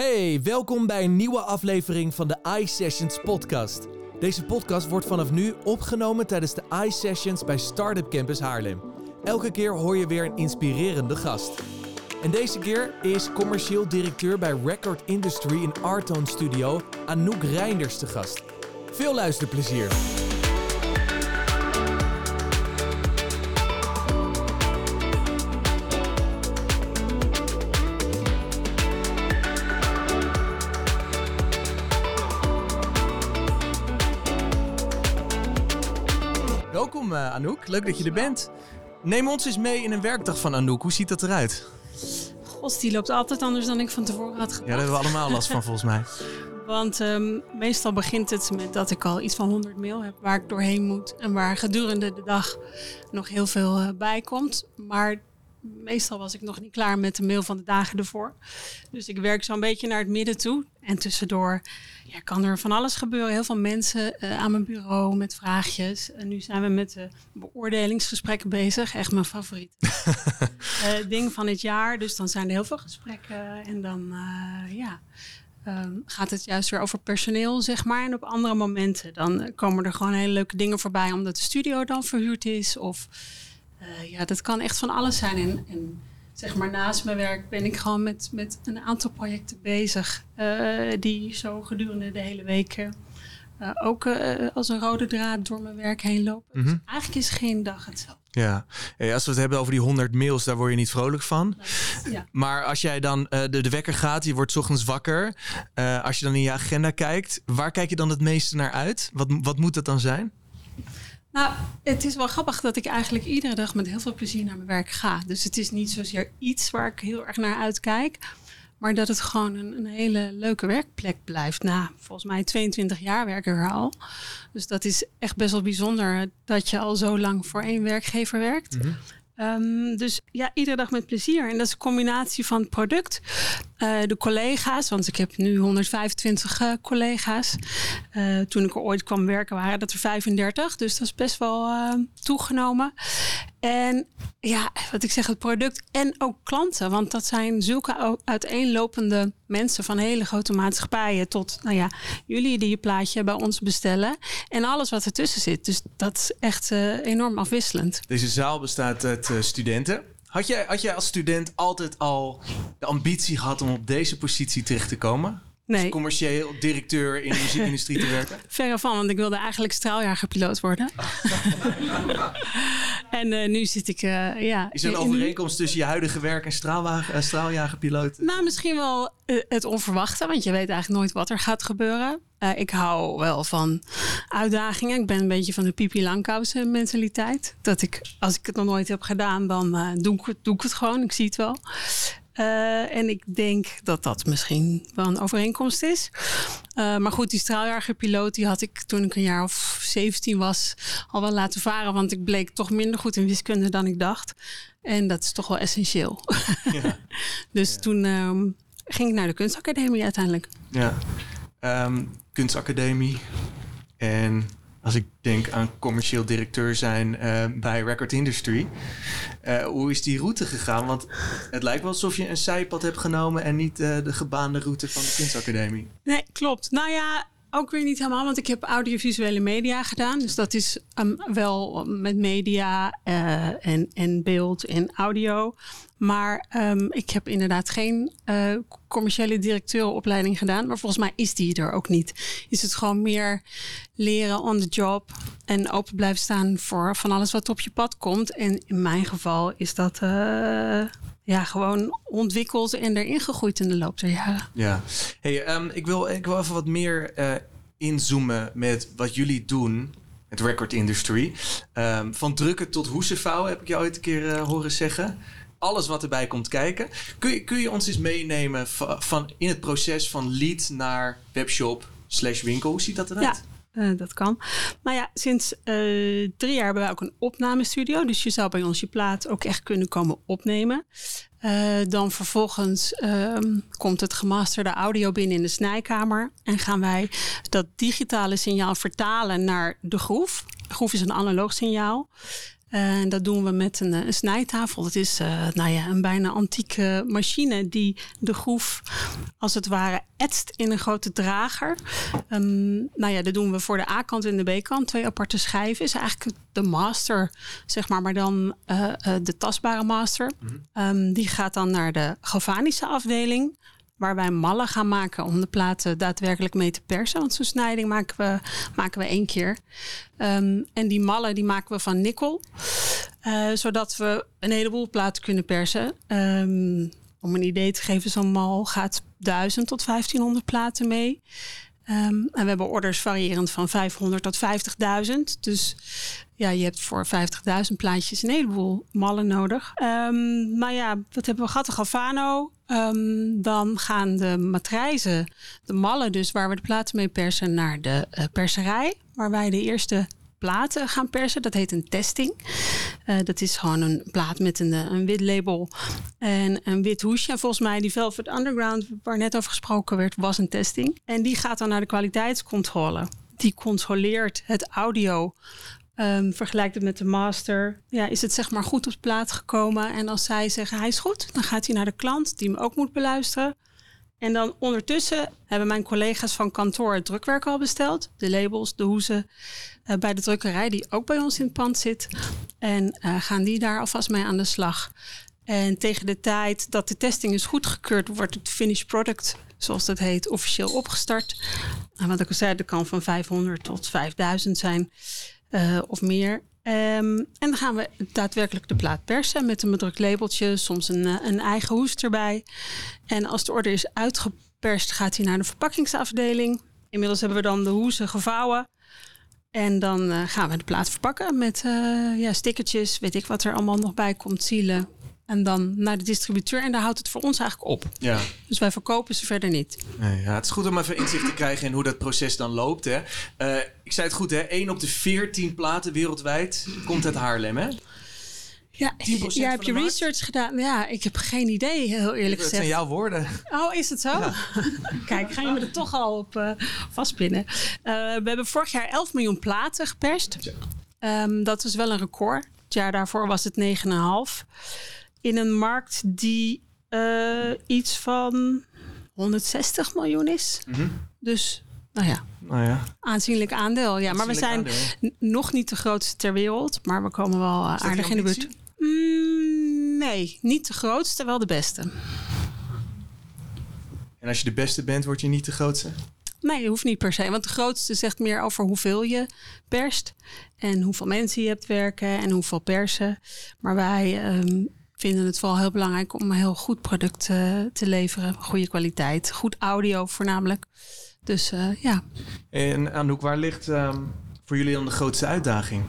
Hey, welkom bij een nieuwe aflevering van de iSessions podcast. Deze podcast wordt vanaf nu opgenomen tijdens de iSessions bij Startup Campus Haarlem. Elke keer hoor je weer een inspirerende gast. En deze keer is commercieel directeur bij Record Industry in Artone Studio Anouk Reinders te gast. Veel luisterplezier! Anouk, leuk dat je er bent. Neem ons eens mee in een werkdag van Anouk. Hoe ziet dat eruit? God, die loopt altijd anders dan ik van tevoren had gedacht. Ja, daar hebben we allemaal last van volgens mij. Want um, meestal begint het met dat ik al iets van 100 mail heb waar ik doorheen moet. En waar gedurende de dag nog heel veel uh, bij komt. Maar meestal was ik nog niet klaar met de mail van de dagen ervoor. Dus ik werk zo'n beetje naar het midden toe. En tussendoor ja, kan er van alles gebeuren. Heel veel mensen uh, aan mijn bureau met vraagjes. En nu zijn we met de beoordelingsgesprekken bezig. Echt mijn favoriet uh, ding van het jaar. Dus dan zijn er heel veel gesprekken. En dan uh, ja, um, gaat het juist weer over personeel, zeg maar. En op andere momenten dan komen er gewoon hele leuke dingen voorbij. Omdat de studio dan verhuurd is. Of uh, ja, dat kan echt van alles zijn. En, en, zeg maar naast mijn werk ben ik gewoon met, met een aantal projecten bezig. Uh, die zo gedurende de hele week uh, ook als een rode draad door mijn werk heen lopen. Mm -hmm. Dus eigenlijk is geen dag hetzelfde. Ja, als we het hebben over die 100 mails, daar word je niet vrolijk van. Ja. Maar als jij dan de, de wekker gaat, je wordt 's ochtends wakker. als je dan in je agenda kijkt, waar kijk je dan het meeste naar uit? Wat, wat moet dat dan zijn? Nou, het is wel grappig dat ik eigenlijk iedere dag met heel veel plezier naar mijn werk ga. Dus het is niet zozeer iets waar ik heel erg naar uitkijk. Maar dat het gewoon een, een hele leuke werkplek blijft. Nou, volgens mij 22 jaar werk ik er al. Dus dat is echt best wel bijzonder dat je al zo lang voor één werkgever werkt. Mm -hmm. Um, dus ja, iedere dag met plezier. En dat is een combinatie van product, uh, de collega's, want ik heb nu 125 uh, collega's. Uh, toen ik er ooit kwam werken waren dat er 35, dus dat is best wel toegenomen. En ja, wat ik zeg, het product en ook klanten, want dat zijn zulke uiteenlopende mensen van hele grote maatschappijen tot, nou ja, jullie die je plaatje bij ons bestellen en alles wat ertussen zit. Dus dat is echt enorm afwisselend. Deze zaal bestaat uit studenten. Had jij, had jij als student altijd al de ambitie gehad om op deze positie terecht te komen? Nee. Als commercieel directeur in de muziekindustrie te werken? Verre van, want ik wilde eigenlijk straaljagerpiloot worden. en uh, nu zit ik, uh, ja... Is er een overeenkomst tussen je huidige werk en straalwagen, uh, straaljagerpiloot? Nou, misschien wel het onverwachte, want je weet eigenlijk nooit wat er gaat gebeuren. Ik hou wel van uitdagingen. Ik ben een beetje van de Pipi Langkous mentaliteit. Dat ik, als ik het nog nooit heb gedaan, dan doe, ik, doe ik het gewoon. Ik zie het wel. Uh, en ik denk dat dat misschien wel een overeenkomst is. Uh, maar goed, die straaljagerpiloot die had ik toen ik een jaar of 17 was al wel laten varen. Want ik bleek toch minder goed in wiskunde dan ik dacht. En dat is toch wel essentieel. Ja. dus ja. toen um, ging ik naar de kunstacademie uiteindelijk. Ja, um, kunstacademie. En als ik denk aan commercieel directeur zijn uh, bij Record Industry. Uh, hoe is die route gegaan? Want het lijkt wel alsof je een zijpad hebt genomen en niet uh, de gebaande route van de kunstacademie. Nee, klopt. Nou ja, ook weer niet helemaal, want ik heb audiovisuele media gedaan. Dus dat is um, wel met media en, en beeld en audio. Maar um, ik heb inderdaad geen uh, commerciële directeurenopleiding gedaan. Maar volgens mij is die er ook niet. Is het gewoon meer leren on the job en open blijven staan voor van alles wat op je pad komt. En in mijn geval is dat uh, ja, gewoon ontwikkeld en erin gegroeid in de loop der jaren. Ja, hey, um, ik, wil, ik wil even wat meer uh, inzoomen met wat jullie doen. Het record industry. Um, van drukken tot hoesen vouwen heb ik jou ooit een keer horen zeggen. Alles wat erbij komt kijken. Kun je, kun je ons eens meenemen van, in het proces van lead naar webshop slash winkel? Hoe ziet dat eruit? Ja. Uh, dat kan. Nou ja, sinds uh, drie jaar hebben wij ook een opnamestudio. Dus je zou bij ons je plaat ook echt kunnen komen opnemen. Uh, dan vervolgens komt het gemasterde audio binnen in de snijkamer. En gaan wij dat digitale signaal vertalen naar de groef. Groef is een analoog signaal. En dat doen we met een, een snijtafel. Dat is uh, nou ja, een bijna antieke machine die de groef als het ware etst in een grote drager. Um, nou ja, dat doen we voor de A-kant en de B-kant. Twee aparte schijven. Is eigenlijk de master, zeg maar, maar dan uh, uh, de tastbare master. Mm -hmm. um, die gaat dan naar de galvanische afdeling waar wij mallen gaan maken om de platen daadwerkelijk mee te persen. Want zo'n snijding maken we, maken we één keer. Um, en die mallen die maken we van nikkel. Uh, zodat we een heleboel platen kunnen persen. Um, om een idee te geven, zo'n mal gaat 1000 tot 1500 platen mee. Um, en we hebben orders variërend van 500 tot 50.000. Dus ja, je hebt voor 50.000 plaatjes een heleboel mallen nodig. Maar ja, wat hebben we gehad? De. Um, dan gaan de matrijzen, de mallen dus, waar we de platen mee persen, naar de uh, perserij. Waar wij de eerste platen gaan persen. Dat heet een testing. Uh, dat is gewoon een plaat met een, een wit label en een wit hoesje. En volgens mij die Velvet Underground, waar net over gesproken werd, was een testing. En die gaat dan naar de kwaliteitscontrole. Die controleert het audio. Um, vergelijkt het met de master. Ja, is het zeg maar goed op de plaat gekomen? En als zij zeggen hij is goed, dan gaat hij naar de klant die hem ook moet beluisteren. En dan ondertussen hebben mijn collega's van kantoor het drukwerk al besteld. De labels, de hoezen uh, bij de drukkerij die ook bij ons in het pand zit. En uh, gaan die daar alvast mee aan de slag. En tegen de tijd dat de testing is goedgekeurd, wordt het finished product, zoals dat heet, officieel opgestart. En wat ik zei, dat kan van 500 tot 5000 zijn uh, of meer. Um, en dan gaan we daadwerkelijk de plaat persen met een bedrukt labeltje, soms een, een eigen hoest erbij. En als de order is uitgeperst, gaat hij naar de verpakkingsafdeling. Inmiddels hebben we dan de hoezen gevouwen. En dan uh, gaan we de plaat verpakken met ja, stickertjes, weet ik wat er allemaal nog bij komt, zielen. En dan naar de distributeur. En daar houdt het voor ons eigenlijk op. Ja. Dus wij verkopen ze verder niet. Nee, ja, het is goed om even inzicht te krijgen in hoe dat proces dan loopt. Hè. Uh, ik zei het goed, hè? 1 op de 14 platen wereldwijd komt uit Haarlem, hè? Ja, ja heb je research gedaan? Ja, ik heb geen idee, heel eerlijk gezegd. Dat zijn jouw woorden. Oh, is het zo? Ja. Kijk, ga je me er toch al op uh, vastpinnen. Uh, we hebben vorig jaar 11 miljoen platen geperst. Ja. Um, dat is wel een record. Het jaar daarvoor was het 9,5. In een markt die uh, iets van 160 miljoen is. Mm -hmm. Dus nou ja, nou ja, aanzienlijk aandeel. Ja, maar we zijn nog niet de grootste ter wereld, maar we komen wel uh, aardig in de buurt. Mm, nee, niet de grootste, wel de beste. En als je de beste bent, word je niet de grootste? Nee, dat hoeft niet per se. Want de grootste zegt meer over hoeveel je perst. En hoeveel mensen je hebt werken en hoeveel persen. Maar wij um, vinden het vooral heel belangrijk om een heel goed product uh, te leveren. Goede kwaliteit, goed audio voornamelijk. Dus uh, ja. En Anouk, waar ligt um, voor jullie dan de grootste uitdaging?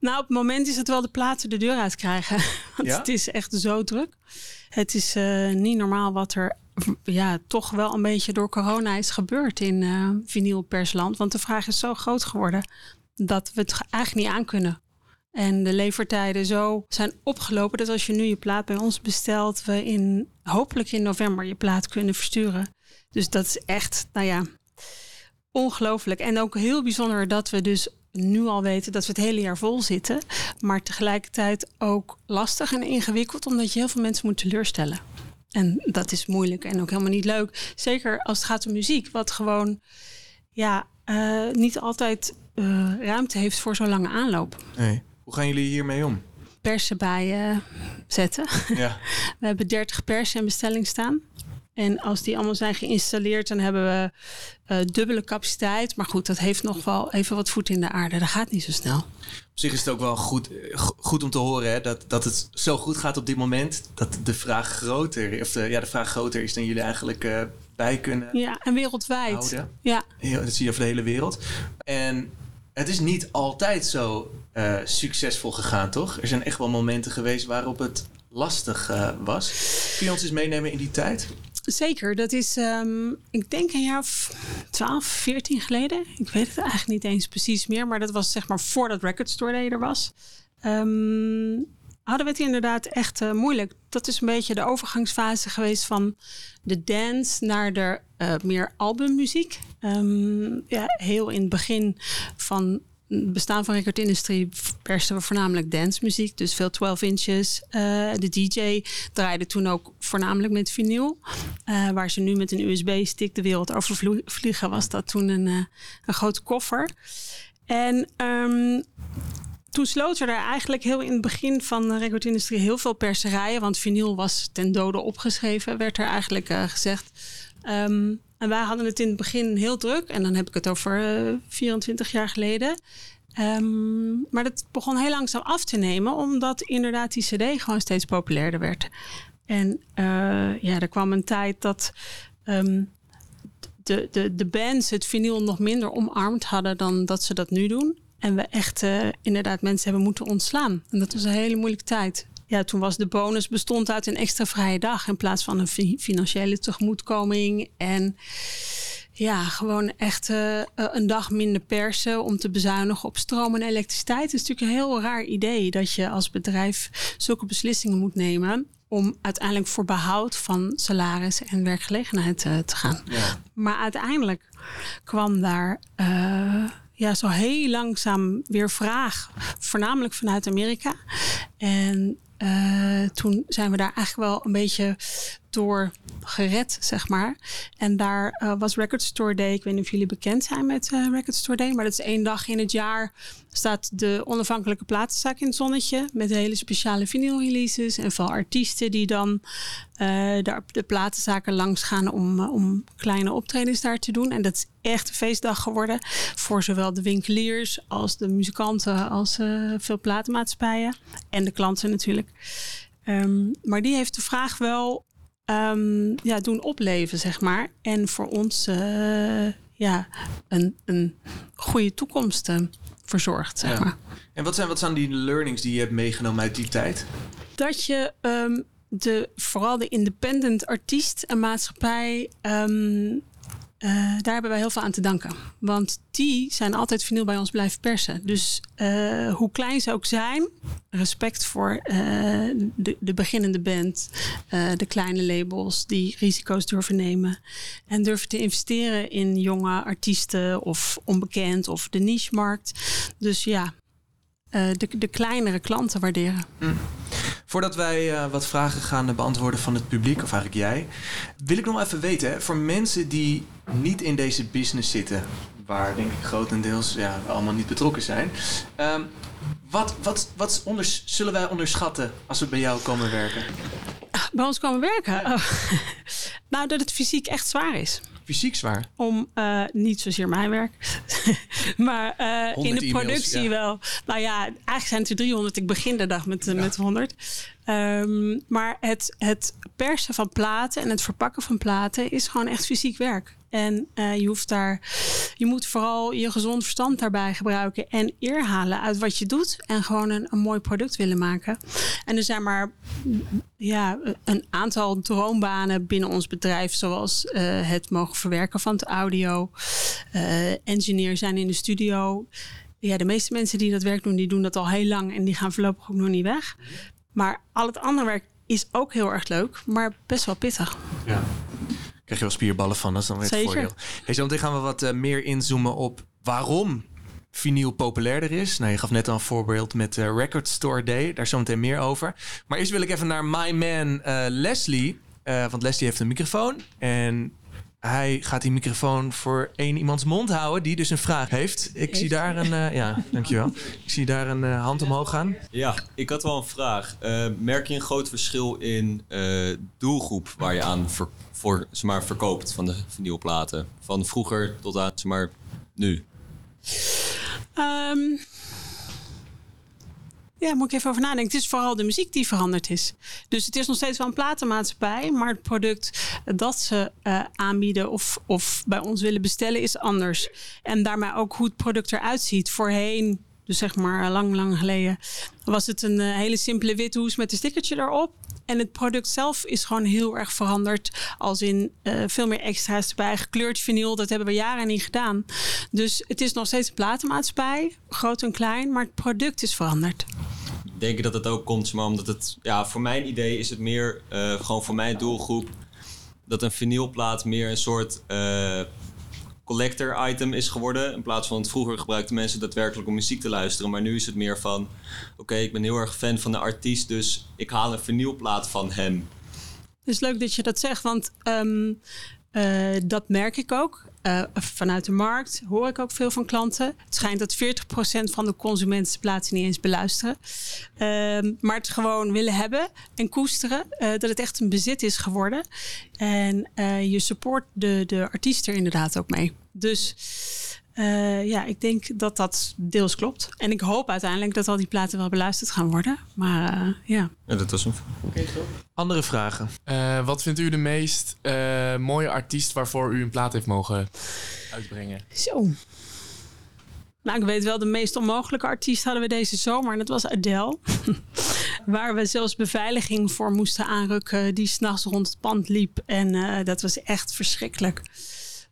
Nou, op het moment is het wel de platen de deur uit krijgen. Want ja? het is echt zo druk. Het is uh, niet normaal wat er ja, toch wel een beetje door corona is gebeurd in uh, vinylpersland. Want de vraag is zo groot geworden dat we het eigenlijk niet aan kunnen. En de levertijden zo zijn opgelopen dat als je nu je plaat bij ons bestelt, we in hopelijk in november je plaat kunnen versturen. Dus dat is echt, nou ja, ongelooflijk. En ook heel bijzonder dat we dus nu al weten dat we het hele jaar vol zitten. Maar tegelijkertijd ook lastig en ingewikkeld, omdat je heel veel mensen moet teleurstellen. En dat is moeilijk en ook helemaal niet leuk. Zeker als het gaat om muziek, wat gewoon ja, uh, niet altijd uh, ruimte heeft voor zo'n lange aanloop. Nee. Hoe gaan jullie hiermee om? Persen bij uh, zetten. Ja. we hebben 30 persen in bestelling staan. En als die allemaal zijn geïnstalleerd, dan hebben we uh, dubbele capaciteit. Maar goed, dat heeft nog wel even wat voet in de aarde. Dat gaat niet zo snel. Op zich is het ook wel goed, goed om te horen hè, dat, dat het zo goed gaat op dit moment. Dat de vraag groter, of de, ja, de vraag groter is dan jullie eigenlijk uh, bij kunnen. Ja, en wereldwijd. Houden. Ja. Heel, dat zie je over de hele wereld. En het is niet altijd zo uh, succesvol gegaan, toch? Er zijn echt wel momenten geweest waarop het lastig uh, was. Kun je ons eens meenemen in die tijd? Zeker, dat is, um, ik denk een jaar of 12, 14 geleden. Ik weet het eigenlijk niet eens precies meer, maar dat was zeg maar voordat Record Store er was. Um, hadden we het inderdaad echt uh, moeilijk. Dat is een beetje de overgangsfase geweest van de dance naar de uh, meer albummuziek. Um, ja, heel in het begin van bestaan van recordindustrie persten we voornamelijk dancemuziek. Dus veel 12 inches. Uh, de DJ draaide toen ook voornamelijk met vinyl. Waar ze nu met een USB-stick de wereld over vliegen, was dat toen een, uh, een grote koffer. En um, toen sloten er eigenlijk heel in het begin van de recordindustrie heel veel perserijen. Want vinyl was ten dode opgeschreven, werd er eigenlijk gezegd. Um, en wij hadden het in het begin heel druk. En dan heb ik het over uh, 24 jaar geleden. Um, maar dat begon heel langzaam af te nemen, omdat inderdaad die CD gewoon steeds populairder werd. En uh, ja, er kwam een tijd dat um, de, de, de bands het vinyl nog minder omarmd hadden dan dat ze dat nu doen. En we echt uh, inderdaad mensen hebben moeten ontslaan. En dat was een hele moeilijke tijd ja, toen was de bonus bestond uit een extra vrije dag in plaats van een financiële tegemoetkoming. En ja, gewoon echt uh, een dag minder persen om te bezuinigen op stroom en elektriciteit. Het is natuurlijk een heel raar idee dat je als bedrijf zulke beslissingen moet nemen om uiteindelijk voor behoud van salaris en werkgelegenheid uh, te gaan. Ja. Maar uiteindelijk kwam daar uh, ja, zo heel langzaam weer vraag, voornamelijk vanuit Amerika. En uh, toen zijn we daar eigenlijk wel een beetje door gered, zeg maar. En daar uh, was Record Store Day. Ik weet niet of jullie bekend zijn met uh, Record Store Day. Maar dat is één dag in het jaar. Staat de onafhankelijke platenzaak in het zonnetje. Met hele speciale vinyl releases. En veel artiesten die dan uh, de, de platenzaken langs gaan om, om kleine optredens daar te doen. En dat is echt een feestdag geworden. Voor zowel de winkeliers als de muzikanten. Als veel platenmaatschappijen. En de klanten natuurlijk. Um, maar die heeft de vraag wel um, ja, doen opleven, zeg maar. En voor ons uh, ja, een, een goede toekomst uh, verzorgt, zeg ja. maar. En wat zijn, wat zijn die learnings die je hebt meegenomen uit die tijd? Dat je um, de, vooral de independent artiest en maatschappij um, uh, daar hebben wij heel veel aan te danken. Want die zijn altijd vinyl bij ons blijven persen. Dus uh, hoe klein ze ook zijn, respect voor uh, de, de, beginnende band, de kleine labels die risico's durven nemen en durven te investeren in jonge artiesten of onbekend of de niche-markt. Dus ja, de, de kleinere klanten waarderen. Mm. Voordat wij uh, wat vragen gaan beantwoorden van het publiek, of eigenlijk jij, wil ik nog even weten, hè, voor mensen die niet in deze business zitten, waar denk ik grotendeels ja, allemaal niet betrokken zijn, um, wat, wat, wat zullen wij onderschatten als we bij jou komen werken? Bij ons komen werken? Ja. Oh. nou, dat het fysiek echt zwaar is fysiek zwaar? Om uh, niet zozeer mijn werk, maar uh, in de productie ja. wel. Nou ja, eigenlijk zijn het er 300. Ik begin de dag met, ja. met 100. Um, maar het, het persen van platen en het verpakken van platen is gewoon echt fysiek werk. En uh, je hoeft daar, je moet vooral je gezond verstand daarbij gebruiken en eer halen uit wat je doet en gewoon een, mooi product willen maken. En er zijn maar ja, een aantal droombanen binnen ons bedrijf, zoals uh, het mogen verwerken van het audio, uh, engineer zijn in de studio. Ja, de meeste mensen die dat werk doen, die doen dat al heel lang en die gaan voorlopig ook nog niet weg. Maar al het andere werk is ook heel erg leuk, maar best wel pittig. Ja krijg je wel spierballen van. Dat is dan weer het Zeker. voordeel. Hey, zometeen gaan we wat uh, meer inzoomen op waarom vinyl populairder is. Nou, je gaf net al een voorbeeld met uh, Record Store Day. Daar zometeen meer over. Maar eerst wil ik even naar my man uh, Leslie. want Leslie heeft een microfoon. En hij gaat die microfoon voor één iemands mond houden die dus een vraag heeft. Ik zie daar een, uh, ja, dankjewel. Ik zie daar een uh, hand omhoog gaan. Ja, ik had wel een vraag. Uh, merk je een groot verschil in doelgroep waar je aan ver voor, zeg maar, verkoopt van de vinylplaten? Van vroeger tot aan, zeg maar, nu? Um, ja, moet ik even over nadenken. Het is vooral de muziek die veranderd is. Dus het is nog steeds wel een platenmaatschappij, maar het product dat ze uh, aanbieden of, of bij ons willen bestellen is anders. En daarmee ook hoe het product eruit ziet. Voorheen, dus zeg maar lang, lang geleden, was het een uh, hele simpele witte hoes met een stickertje erop. En het product zelf is gewoon heel erg veranderd. Als in uh, veel meer extra's erbij. Gekleurd vinyl, dat hebben we jaren niet gedaan. Dus het is nog steeds een platenmaatschappij. Groot en klein, maar het product is veranderd. Denk dat het ook komt, maar omdat het... Ja, voor mijn idee is het meer uh, gewoon voor mijn doelgroep... dat een vinylplaat meer een soort... Uh, collector item is geworden. In plaats van vroeger gebruikten mensen daadwerkelijk om muziek te luisteren. Maar nu is het meer van, oké, ik ben heel erg fan van de artiest, dus ik haal een vinylplaat van hem. Het is leuk dat je dat zegt, want ehm, eh, dat merk ik ook. Uh, vanuit de markt hoor ik ook veel van klanten. Het schijnt dat 40% van de consumenten plaatsen niet eens beluisteren. Uh, maar het gewoon willen hebben en koesteren. Uh, dat het echt een bezit is geworden. En je support de, de artiest er inderdaad ook mee. Dus uh, ja, ik denk dat dat deels klopt. En ik hoop uiteindelijk dat al die platen wel beluisterd gaan worden. Maar uh, ja. ja. Dat was een... Okay, Andere vragen? Uh, wat vindt u de meest mooie artiest waarvoor u een plaat heeft mogen uitbrengen? Zo. Nou, ik weet wel, de meest onmogelijke artiest hadden we deze zomer. En dat was Adele. Waar we zelfs beveiliging voor moesten aanrukken. Die s'nachts rond het pand liep. En dat was echt verschrikkelijk.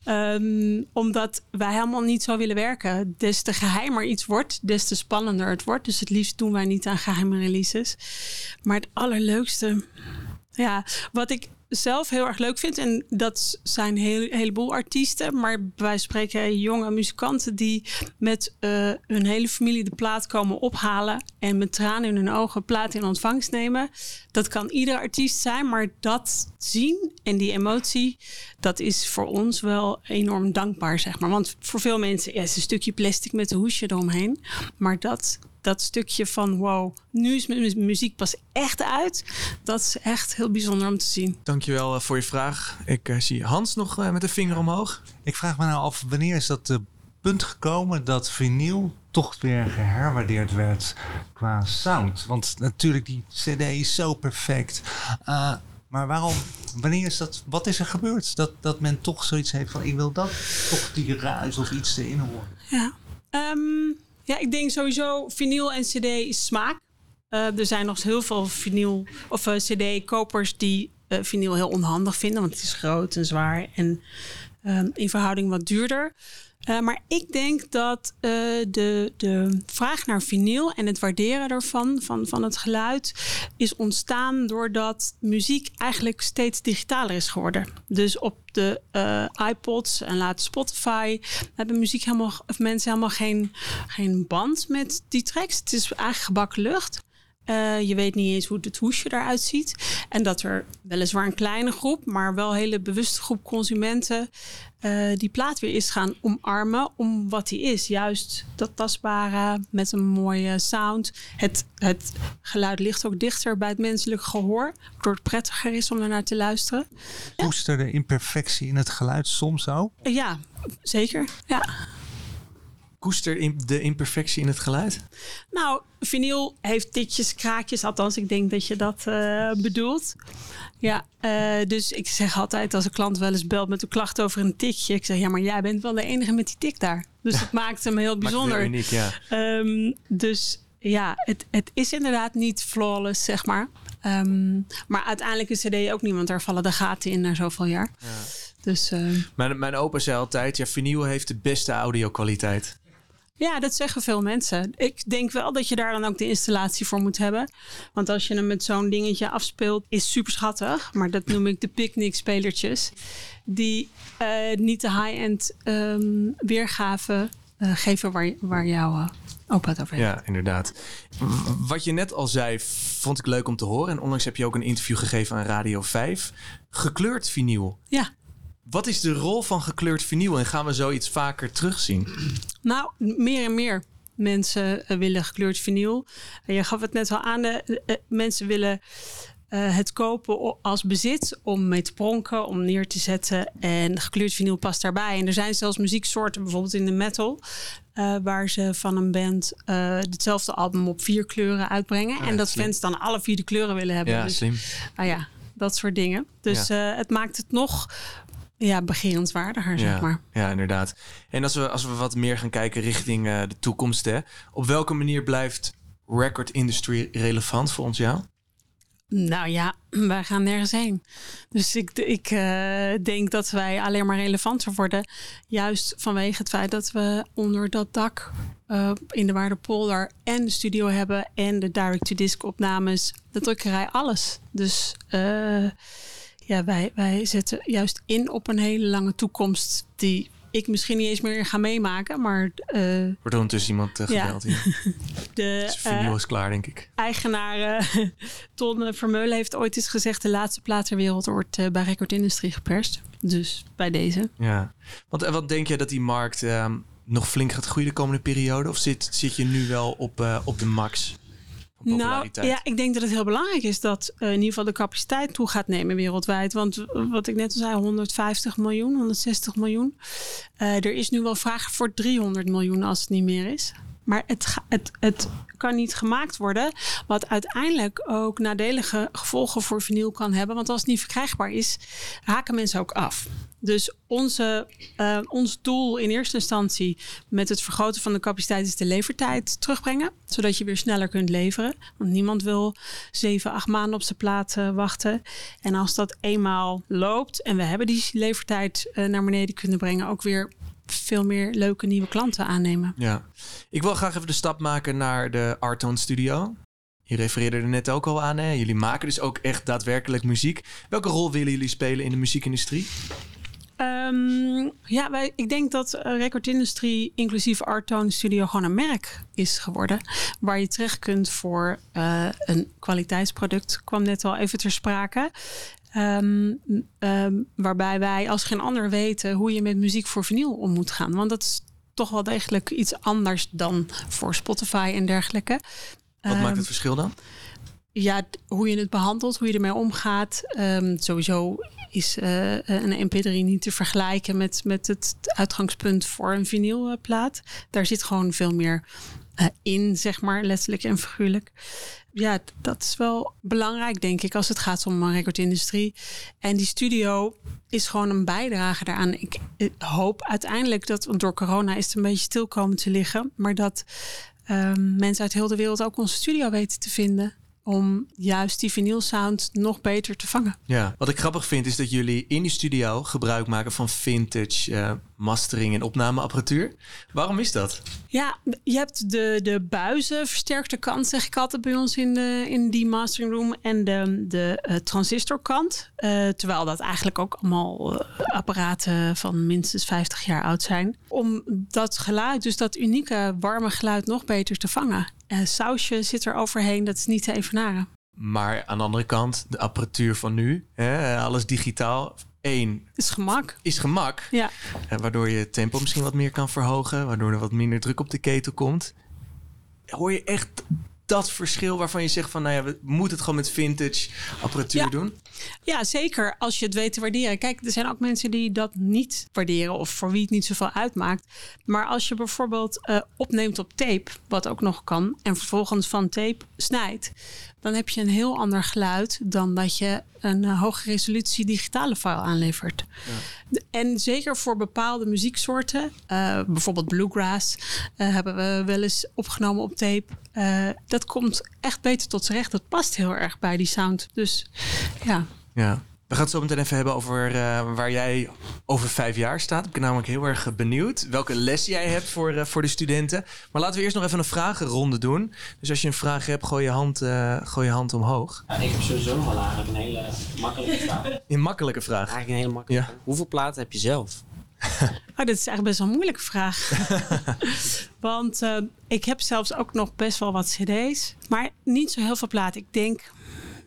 Um, omdat wij helemaal niet zo willen werken. Des te geheimer iets wordt, des te spannender het wordt. Dus het liefst doen wij niet aan geheime releases. Maar het allerleukste. Ja, wat ik zelf heel erg leuk vind. En dat zijn een heel, heleboel artiesten. Maar wij spreken jonge muzikanten die met uh, hun hele familie de plaat komen ophalen. En met tranen in hun ogen plaat in ontvangst nemen. Dat kan ieder artiest zijn. Maar dat zien en die emotie, dat is voor ons wel enorm dankbaar, zeg maar. Want voor veel mensen ja, is een stukje plastic met een hoesje eromheen. Maar dat dat stukje van wow, nu is mijn muziek pas echt uit. Dat is echt heel bijzonder om te zien. Dankjewel uh, voor je vraag. Ik uh, zie Hans nog uh, met de vinger omhoog. Ik vraag me nou af, wanneer is dat punt gekomen dat vinyl toch weer geherwaardeerd werd qua sound? Want natuurlijk, die cd is zo perfect. maar waarom, wanneer is dat, wat is er gebeurd? Dat, dat men toch zoiets heeft van, ik wil dat, toch die ruis of iets erin horen. Ja, um, ja, ik denk sowieso vinyl en cd is smaak. Uh, er zijn nog heel veel vinyl of uh, cd-kopers die uh, vinyl heel onhandig vinden, want het is groot en zwaar en in verhouding wat duurder. Uh, maar ik denk dat uh, de, de vraag naar vinyl en het waarderen ervan, van, van het geluid, is ontstaan doordat muziek eigenlijk steeds digitaler is geworden. Dus op de uh, iPods en later Spotify hebben muziek helemaal, of mensen helemaal geen, geen band met die tracks. Het is eigenlijk gebakken lucht. Uh, je weet niet eens hoe het hoesje eruit ziet. En dat er weliswaar een kleine groep, maar wel een hele bewuste groep consumenten uh, die plaat weer is gaan omarmen om wat die is. Juist dat tastbare met een mooie sound. Het, het geluid ligt ook dichter bij het menselijk gehoor, waardoor het prettiger is om ernaar te luisteren. Koester de imperfectie in het geluid soms ook? Uh, ja, zeker. Ja koester de imperfectie in het geluid? Nou, vinyl heeft ditjes, kraakjes. Althans, ik denk dat je dat uh, bedoelt. Ja, uh, dus ik zeg altijd als een klant wel eens belt met een klacht over een tikje. Ik zeg, ja, maar jij bent wel de enige met die tik daar. Dus dat maakt hem heel bijzonder. Maakt uniek, ja. Um, dus ja, het, het is inderdaad niet flawless, zeg maar. Um, maar uiteindelijk is CD ook niet, want daar vallen de gaten in na zoveel jaar. Ja. Dus, uh, mijn, mijn opa zei altijd, ja, vinyl heeft de beste audio-kwaliteit. Ja, dat zeggen veel mensen. Ik denk wel dat je daar dan ook de installatie voor moet hebben. Want als je hem met zo'n dingetje afspeelt, is super schattig. Maar dat noem ik de picknick-spelertjes. Die uh, niet de high-end um, weergave uh, geven waar, waar jouw uh, opa het over heeft. Ja, inderdaad. Wat je net al zei, vond ik leuk om te horen. En onlangs heb je ook een interview gegeven aan Radio 5. Gekleurd vinyl. Ja. Wat is de rol van gekleurd vinyl en gaan we zoiets vaker terugzien? Nou, meer en meer mensen uh, willen gekleurd vinyl. Uh, je gaf het net al aan, de, uh, mensen willen het kopen als bezit om mee te pronken, om neer te zetten. En gekleurd vinyl past daarbij. En er zijn zelfs muzieksoorten, bijvoorbeeld in de metal, waar ze van een band hetzelfde album op vier kleuren uitbrengen. Ah, en dat slim. fans dan alle vier de kleuren willen hebben. Ja, dus, slim. Ah ja, dat soort dingen. Dus ja. het maakt het nog ja, begerenswaardiger, zeg maar. Ja, inderdaad. En als we, als we wat meer gaan kijken richting uh, de toekomst, hè, op welke manier blijft record industry relevant voor ons jou? Nou ja, wij gaan nergens heen. Dus ik, ik uh, denk dat wij alleen maar relevanter worden. Juist vanwege het feit dat we onder dat dak uh, in de Waardepolder en de studio hebben en de direct-to-disc opnames, de drukkerij, alles. Dus ja, wij, wij zetten juist in op een hele lange toekomst die ik misschien niet eens meer ga meemaken. Maar eh, Wordt ondertussen iemand uh, Ja. gebeld hier. de Dus vinyl eh, is klaar, denk ik. eigenaar Ton Vermeulen heeft ooit eens gezegd... de laatste plaat ter wereld wordt bij Record Industry geperst. Dus bij deze. Ja. Want wat denk je dat die markt ehm, nog flink gaat groeien de komende periode? Of zit, zit je nu wel op, op de max Nou, ja, ik denk dat het heel belangrijk is dat eh, in ieder geval de capaciteit toe gaat nemen wereldwijd. Want eh, wat ik net al zei, 150 miljoen, 160 miljoen. Eh, er is nu wel vraag voor 300 miljoen als het niet meer is. Maar het, het, het kan niet gemaakt worden, wat uiteindelijk ook nadelige gevolgen voor vinyl kan hebben. Want als het niet verkrijgbaar is, haken mensen ook af. Dus onze, eh, ons doel in eerste instantie met het vergroten van de capaciteit is de levertijd terugbrengen. Zodat je weer sneller kunt leveren. Want niemand wil zeven, acht maanden op zijn plaat eh, wachten. En als dat eenmaal loopt en we hebben die levertijd eh, naar beneden kunnen brengen, ook weer veel meer leuke nieuwe klanten aannemen. Ja. Ik wil graag even de stap maken naar de Artone Studio. Je refereerde er net ook al aan. Hè? Jullie maken dus ook echt daadwerkelijk muziek. Welke rol willen jullie spelen in de muziekindustrie? Ehm, ja, wij, ik denk dat eh, Record Industry inclusief Artone Studio gewoon een merk is geworden. Waar je terecht kunt voor eh, een kwaliteitsproduct. Kwam net al even ter sprake. Ehm, ehm, waarbij wij als geen ander weten hoe je met muziek voor vinyl om moet gaan. Want dat is toch wel degelijk iets anders dan voor Spotify en dergelijke. Wat maakt Ehm, het verschil dan? ja, hoe je het behandelt, hoe je ermee omgaat. Ehm, sowieso is eh, een MP3 niet te vergelijken met, met het uitgangspunt voor een vinylplaat. Daar zit gewoon veel meer eh, in, zeg maar, letterlijk en figuurlijk. Ja, dat is wel belangrijk, denk ik, als het gaat om een recordindustrie. En die studio is gewoon een bijdrage daaraan. Ik, hoop uiteindelijk dat, want door corona is het een beetje stil komen te liggen, maar dat ehm, mensen uit heel de wereld ook onze studio weten te vinden. Om juist die vinyl sound nog beter te vangen. Ja. Wat ik grappig vind is dat jullie in die studio gebruik maken van vintage eh, mastering en opnameapparatuur. Waarom is dat? Ja, je hebt de, de buizen, versterkte kant, zeg ik altijd bij ons in, de, in die mastering room. En de, de eh, transistorkant. Eh, terwijl dat eigenlijk ook allemaal eh, apparaten van minstens 50 jaar oud zijn. Om dat geluid, dus dat unieke warme geluid, nog beter te vangen. Sausje zit er overheen, dat is niet te evenaren. Maar aan de andere kant, de apparatuur van nu, hè, alles digitaal. Is gemak. is gemak. Ja. Waardoor je het tempo misschien wat meer kan verhogen. Waardoor er wat minder druk op de ketel komt. Hoor je echt dat verschil waarvan je zegt van... nou ja, we moeten het gewoon met vintage apparatuur Ja. doen? Ja, zeker als je het weet te waarderen. Kijk, er zijn ook mensen die dat niet waarderen of voor wie het niet zoveel uitmaakt. Maar als je bijvoorbeeld eh, opneemt op tape, wat ook nog kan, en vervolgens van tape snijdt, dan heb je een heel ander geluid dan dat je een eh, hoge resolutie digitale file aanlevert. De- En zeker voor bepaalde muzieksoorten, eh, bijvoorbeeld bluegrass, eh, hebben we wel eens opgenomen op tape. Dat komt echt beter tot z'n recht. Dat past heel erg bij die sound. Dus ja. Ja. We gaan het zo meteen even hebben over eh, waar jij over vijf jaar staat. Ik ben namelijk heel erg eh, benieuwd welke les jij hebt voor, eh, voor de studenten. Maar laten we eerst nog even een vragenronde doen. Dus als je een vraag hebt, gooi je hand, eh, gooi je hand omhoog. Ja, ik heb sowieso nog wel eigenlijk een hele makkelijke vraag. Een makkelijke vraag. Eigenlijk een hele makkelijke. Ja. Hoeveel platen heb je zelf? Oh, dit is eigenlijk best wel een moeilijke vraag. Want eh, ik heb zelfs ook nog best wel wat cd's. Maar niet zo heel veel platen. Ik denk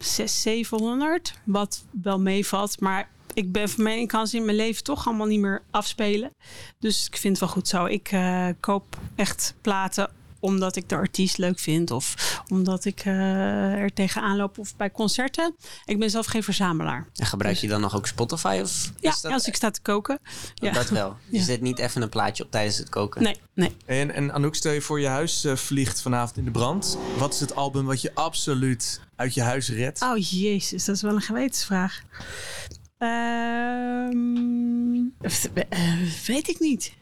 600, 700. Wat wel meevalt. Maar ik ben van mij, ik kan ze in mijn leven toch allemaal niet meer afspelen. Dus ik vind het wel goed zo. Ik eh, koop echt platen omdat ik de artiest leuk vind. Of omdat ik eh, er tegenaan loop. Of bij concerten. Ik ben zelf geen verzamelaar. En gebruik je dan nog ook Spotify? Of Ja, is dat, als ik sta te koken. Ja. dat wel. Ja. Is dit niet even een plaatje op tijdens het koken? Nee, nee. En, en Anouk, stel je voor je huis eh, vliegt vanavond in de brand. Wat is het album wat je absoluut uit je huis redt? Oh jezus, dat is wel een gewetensvraag. Ehm, eh, weet ik niet.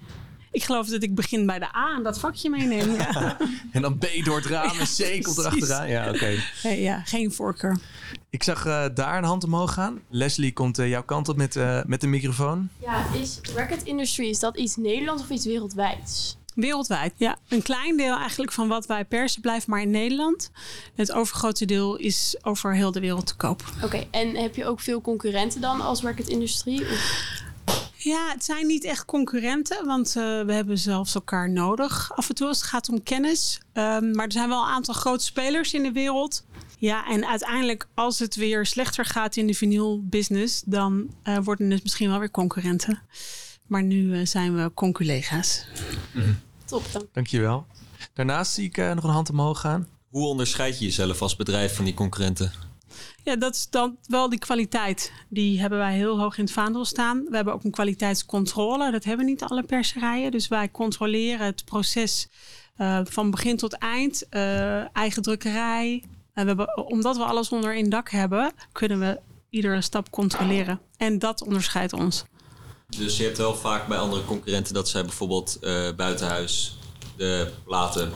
Ik geloof dat ik begin bij de A en dat vakje meeneem. Ja, En dan B door het raam en C komt erachteraan. Ja, oké. Nee, ja geen voorkeur. Ik zag eh, daar een hand omhoog gaan. Leslie komt eh, jouw kant op met, eh, met de microfoon. Ja, is record industry, is dat iets Nederlands of iets wereldwijds? Wereldwijd. Ja, een klein deel eigenlijk van wat wij persen blijft maar in Nederland. Het overgrote deel is over heel de wereld te koop. Oké, en heb je ook veel concurrenten dan als record industry? Of- Ja, het zijn niet echt concurrenten, want eh, we hebben zelfs elkaar nodig af en toe als het gaat om kennis. Ehm, maar er zijn wel een aantal grote spelers in de wereld. Ja, en uiteindelijk als het weer slechter gaat in de vinyl business, dan eh, worden het misschien wel weer concurrenten. Maar nu eh, zijn we conculega's. Top, dank. Dankjewel. Daarnaast zie ik eh, nog een hand omhoog gaan. Hoe onderscheid je jezelf als bedrijf van die concurrenten? Ja, dat is dan wel die kwaliteit. Die hebben wij heel hoog in het vaandel staan. We hebben ook een kwaliteitscontrole. Dat hebben niet alle perserijen. Dus wij controleren het proces eh, van begin tot eind. eh, eigen drukkerij. We hebben, omdat we alles onder één dak hebben, kunnen we iedere stap controleren. En dat onderscheidt ons. Dus je hebt wel vaak bij andere concurrenten dat zij bijvoorbeeld eh, buitenhuis de platen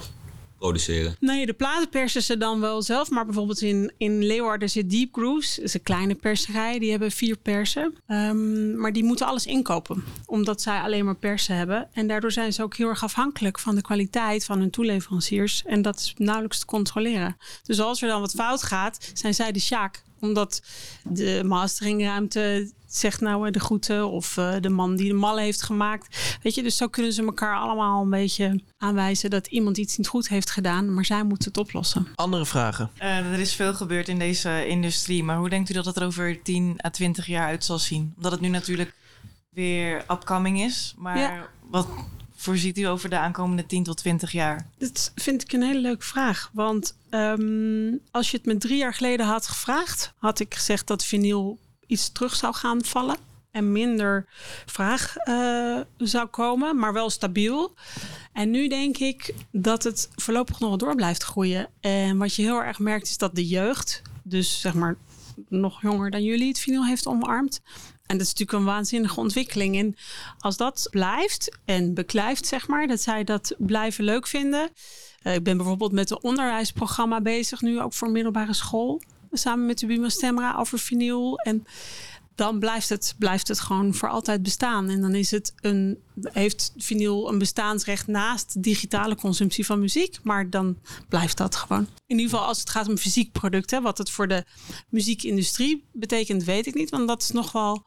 produceren. Nee, de platen persen ze dan wel zelf. Maar bijvoorbeeld in, in Leeuwarden zit Deep Grooves. Dat is een kleine perserij. Die hebben vier persen. Ehm, maar die moeten alles inkopen. Omdat zij alleen maar persen hebben. En daardoor zijn ze ook heel erg afhankelijk van de kwaliteit van hun toeleveranciers. En dat is nauwelijks te controleren. Dus als er dan wat fout gaat, zijn zij de sjaak. Omdat de masteringruimte zegt nou eh, de groeten. Of eh, de man die de mallen heeft gemaakt. Weet je, dus zo kunnen ze elkaar allemaal een beetje aanwijzen dat iemand iets niet goed heeft gedaan. Maar zij moeten het oplossen. Andere vragen? Eh, er is veel gebeurd in deze industrie, maar hoe denkt u dat het er over 10 à 20 jaar uit zal zien? Omdat het nu natuurlijk weer upcoming is, maar Ja. wat voorziet u over de aankomende 10 tot 20 jaar? Dat vind ik een hele leuke vraag. Want ehm, als je het me drie jaar geleden had gevraagd, had ik gezegd dat vinyl iets terug zou gaan vallen. En minder vraag eh, zou komen, maar wel stabiel. En nu denk ik dat het voorlopig nog wel door blijft groeien. En wat je heel erg merkt is dat de jeugd, dus zeg maar nog jonger dan jullie, het vinyl heeft omarmd. En dat is natuurlijk een waanzinnige ontwikkeling. En als dat blijft en beklijft, zeg maar, dat zij dat blijven leuk vinden. Eh, ik ben bijvoorbeeld met een onderwijsprogramma bezig, nu ook voor middelbare school. Samen met de Buma Stemra over vinyl. En dan blijft het, blijft het gewoon voor altijd bestaan. En dan is het een, heeft vinyl een bestaansrecht naast digitale consumptie van muziek. Maar dan blijft dat gewoon. In ieder geval als het gaat om fysiek producten. Wat het voor de muziekindustrie betekent, weet ik niet. Want dat is nog wel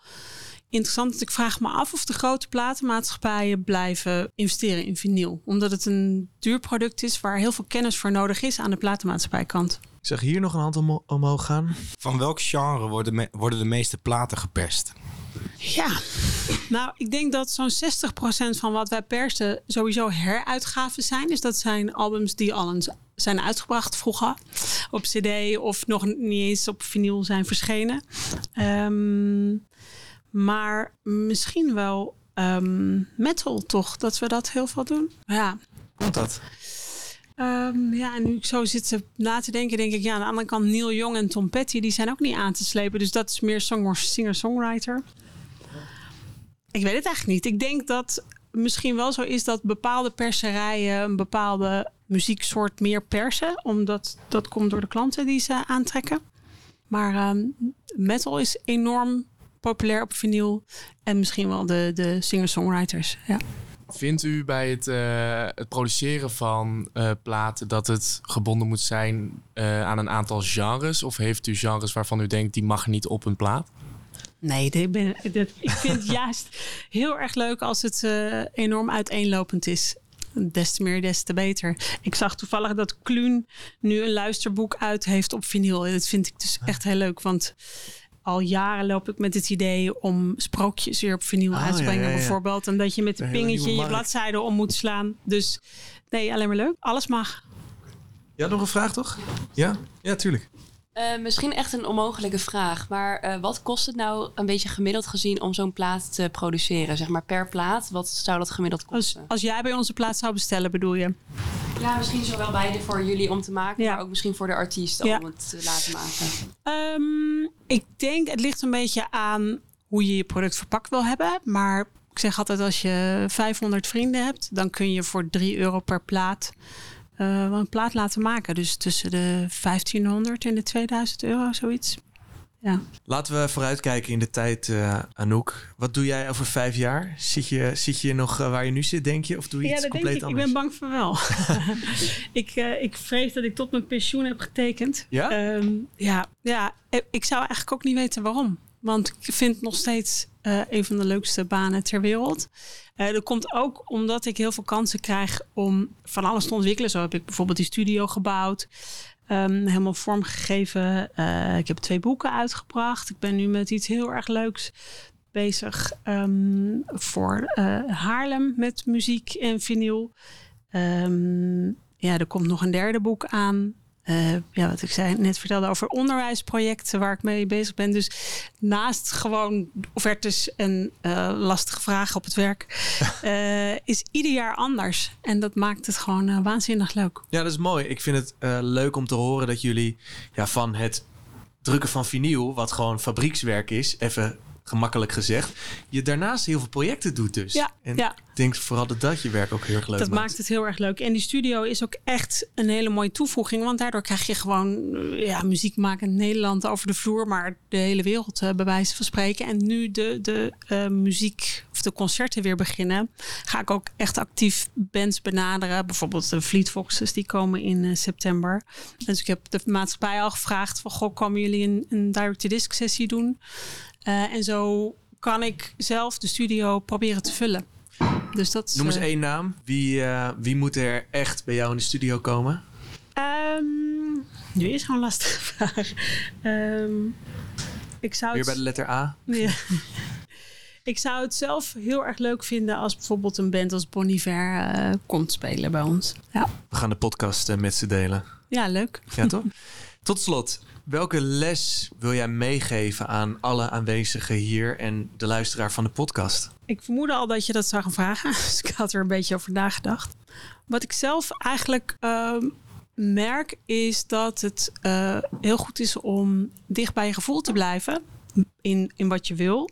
interessant. Want ik vraag me af of de grote platenmaatschappijen blijven investeren in vinyl. Omdat het een duur product is waar heel veel kennis voor nodig is aan de platenmaatschappijkant. Ik zag hier nog een hand omho- omhoog gaan. Van welk genre worden, me- worden de meeste platen geperst? Ja, nou, ik denk dat zo'n 60% van wat wij persen sowieso heruitgaven zijn. Dus dat zijn albums die al eens zijn uitgebracht vroeger op CD of nog niet eens op vinyl zijn verschenen. Ehm, maar misschien wel ehm, metal toch, dat we dat heel veel doen. Ja, Komt dat? Ehm, ja, en nu ik zo zit te na te denken, denk ik, ja, aan de andere kant Neil Young en Tom Petty, die zijn ook niet aan te slepen. Dus dat is meer song- singer-songwriter. Ik weet het eigenlijk niet. Ik denk dat misschien wel zo is dat bepaalde perserijen een bepaalde muzieksoort meer persen. Omdat dat komt door de klanten die ze aantrekken. Maar ehm, metal is enorm populair op vinyl. En misschien wel de, de singer-songwriters. Ja. Vindt u bij het, eh, het produceren van eh, platen dat het gebonden moet zijn eh, aan een aantal genres? Of heeft u genres waarvan u denkt die mag niet op een plaat? Nee, ik, ben, ik vind het juist heel erg leuk als het enorm uiteenlopend is. Des te meer, des te beter. Ik zag toevallig dat Kluun nu een luisterboek uit heeft op vinyl. En dat vind ik dus echt heel leuk. Want al jaren loop ik met het idee om sprookjes weer op vinyl Oh, uit te brengen. ja, ja. Bijvoorbeeld. En dat je met Een pingetje je bladzijde om moet slaan. Dus nee, alleen maar leuk. Alles mag. Ja, nog een vraag toch? Ja? Ja, tuurlijk. Eh, misschien echt een onmogelijke vraag, maar eh, wat kost het nou een beetje gemiddeld gezien om zo'n plaat te produceren? Zeg maar per plaat, wat zou dat gemiddeld kosten? als jij bij onze plaats zou bestellen, bedoel je? Ja, misschien zowel beide voor jullie om te maken, Ja. maar ook misschien voor de artiest Ja. om het te laten maken. Ehm, ik denk, het ligt een beetje aan hoe je je product verpakt wil hebben. Maar ik zeg altijd, als je 500 vrienden hebt, dan kun je voor 3 euro per plaat wel een plaat laten maken. Dus tussen de 1500 en de 2000 euro, zoiets. Ja. Laten we vooruitkijken in de tijd, eh, Anouk. Wat doe jij over vijf jaar? Zit je, zit je nog eh, waar je nu zit, denk je? Of doe je Ja, iets dat denk compleet ik. Ik anders? ben bang van wel. ik, eh, ik vrees dat ik tot mijn pensioen heb getekend. Ja? Ehm, ja, ja, ik zou eigenlijk ook niet weten waarom. Want ik vind het nog steeds een van de leukste banen ter wereld. Dat komt ook omdat ik heel veel kansen krijg om van alles te ontwikkelen. Zo heb ik bijvoorbeeld die studio gebouwd. Ehm, helemaal vormgegeven. Eh, ik heb twee boeken uitgebracht. Ik ben nu met iets heel erg leuks bezig ehm, voor eh, Haarlem met muziek en vinyl. Ehm, ja, er komt nog een derde boek aan. Eh, ja, wat ik zei, net vertelde over onderwijsprojecten waar ik mee bezig ben. Dus naast gewoon offertes en eh, lastige vragen op het werk, eh, is ieder jaar anders. En dat maakt het gewoon waanzinnig leuk. Ja, dat is mooi. Ik vind het eh, leuk om te horen dat jullie ja, van het drukken van vinyl, wat gewoon fabriekswerk is, even gemakkelijk gezegd, je daarnaast heel veel projecten doet dus. Ja, en ja. ik denk vooral dat dat je werk ook heel erg leuk dat maakt. maakt het heel erg leuk. En die studio is ook echt een hele mooie toevoeging. Want daardoor krijg je gewoon eh, ja, muziek maken in Nederland over de vloer. Maar de hele wereld eh, bij wijze van spreken. En nu de, de eh, muziek of de concerten weer beginnen. Ga ik ook echt actief bands benaderen. Bijvoorbeeld de Fleet Foxes die komen in september. Dus ik heb de maatschappij al gevraagd. Van, goh, komen jullie een, een direct-to-disc sessie doen? Eh, en zo kan ik zelf de studio proberen te vullen. Dus dat is, Noem eens eh, één naam. Wie, eh, wie moet er echt bij jou in de studio komen? Ehm, nu is gewoon lastige vraag. Ehm, ik zou Weer bij de letter A? Ja. ik zou het zelf heel erg leuk vinden als bijvoorbeeld een band als Bon Iver komt spelen bij ons. Ja, We gaan de podcast met ze delen. ja leuk. Ja, toch? Tot slot, welke les wil jij meegeven aan alle aanwezigen hier en de luisteraar van de podcast? Ik vermoedde al dat je dat zou gaan vragen. Dus ik had er een beetje over nagedacht. Wat ik zelf eigenlijk ehm, merk is dat het eh, heel goed is om dicht bij je gevoel te blijven. In, in wat je wil.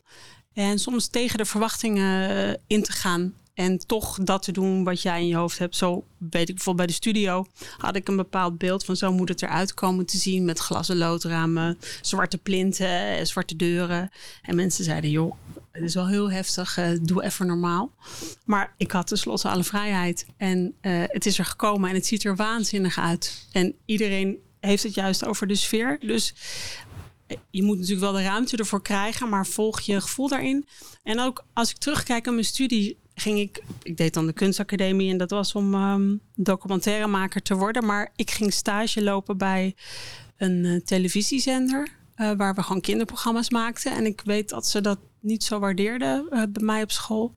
En soms tegen de verwachtingen eh, in te gaan. En toch dat te doen wat jij in je hoofd hebt. Zo weet ik bijvoorbeeld bij de studio had ik een bepaald beeld van zo moet het eruit komen te zien. Met glazen loodramen, zwarte plinten, eh, zwarte deuren. En mensen zeiden, joh, het is wel heel heftig, eh, doe even normaal. Maar ik had tenslotte alle vrijheid. En eh, het is er gekomen en het ziet er waanzinnig uit. En iedereen heeft het juist over de sfeer. Dus je moet natuurlijk wel de ruimte ervoor krijgen, maar volg je gevoel daarin. En ook als ik terugkijk aan mijn studie, ging ik, ik deed dan de kunstacademie en dat was om ehm, documentairemaker te worden. Maar ik ging stage lopen bij een eh, televisiezender. eh, waar we gewoon kinderprogramma's maakten. En ik weet dat ze dat niet zo waardeerden eh, bij mij op school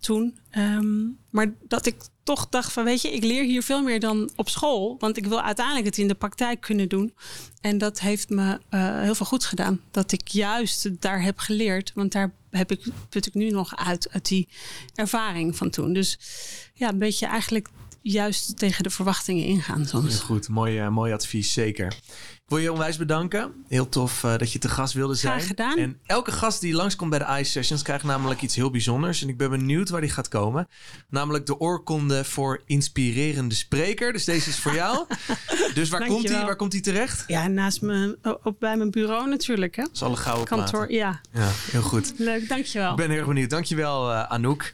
toen. Ehm, maar dat ik toch dacht van, weet je, ik leer hier veel meer dan op school. Want ik wil uiteindelijk het in de praktijk kunnen doen. En dat heeft me eh, heel veel goed gedaan. Dat ik juist daar heb geleerd. Want daar heb ik, put ik nu nog uit, uit die ervaring van toen. Dus ja, een beetje eigenlijk juist tegen de verwachtingen ingaan soms. Heel goed, mooi, eh, mooi advies, zeker. Ik wil je onwijs bedanken. Heel tof eh, dat je te gast wilde zijn. Graag gedaan. En elke gast die langskomt bij de Ice Sessions krijgt namelijk iets heel bijzonders. En ik ben benieuwd waar die gaat komen. Namelijk de oorkonde voor inspirerende spreker. Dus deze is voor jou. dus waar komt, die, waar komt die terecht? Ja, naast me, op bij mijn bureau natuurlijk. Hè? Dat is alle gouden Kantoor, ja. Ja, heel goed. Leuk, dankjewel. Ik ben heel erg benieuwd. Dankjewel, eh Anouk.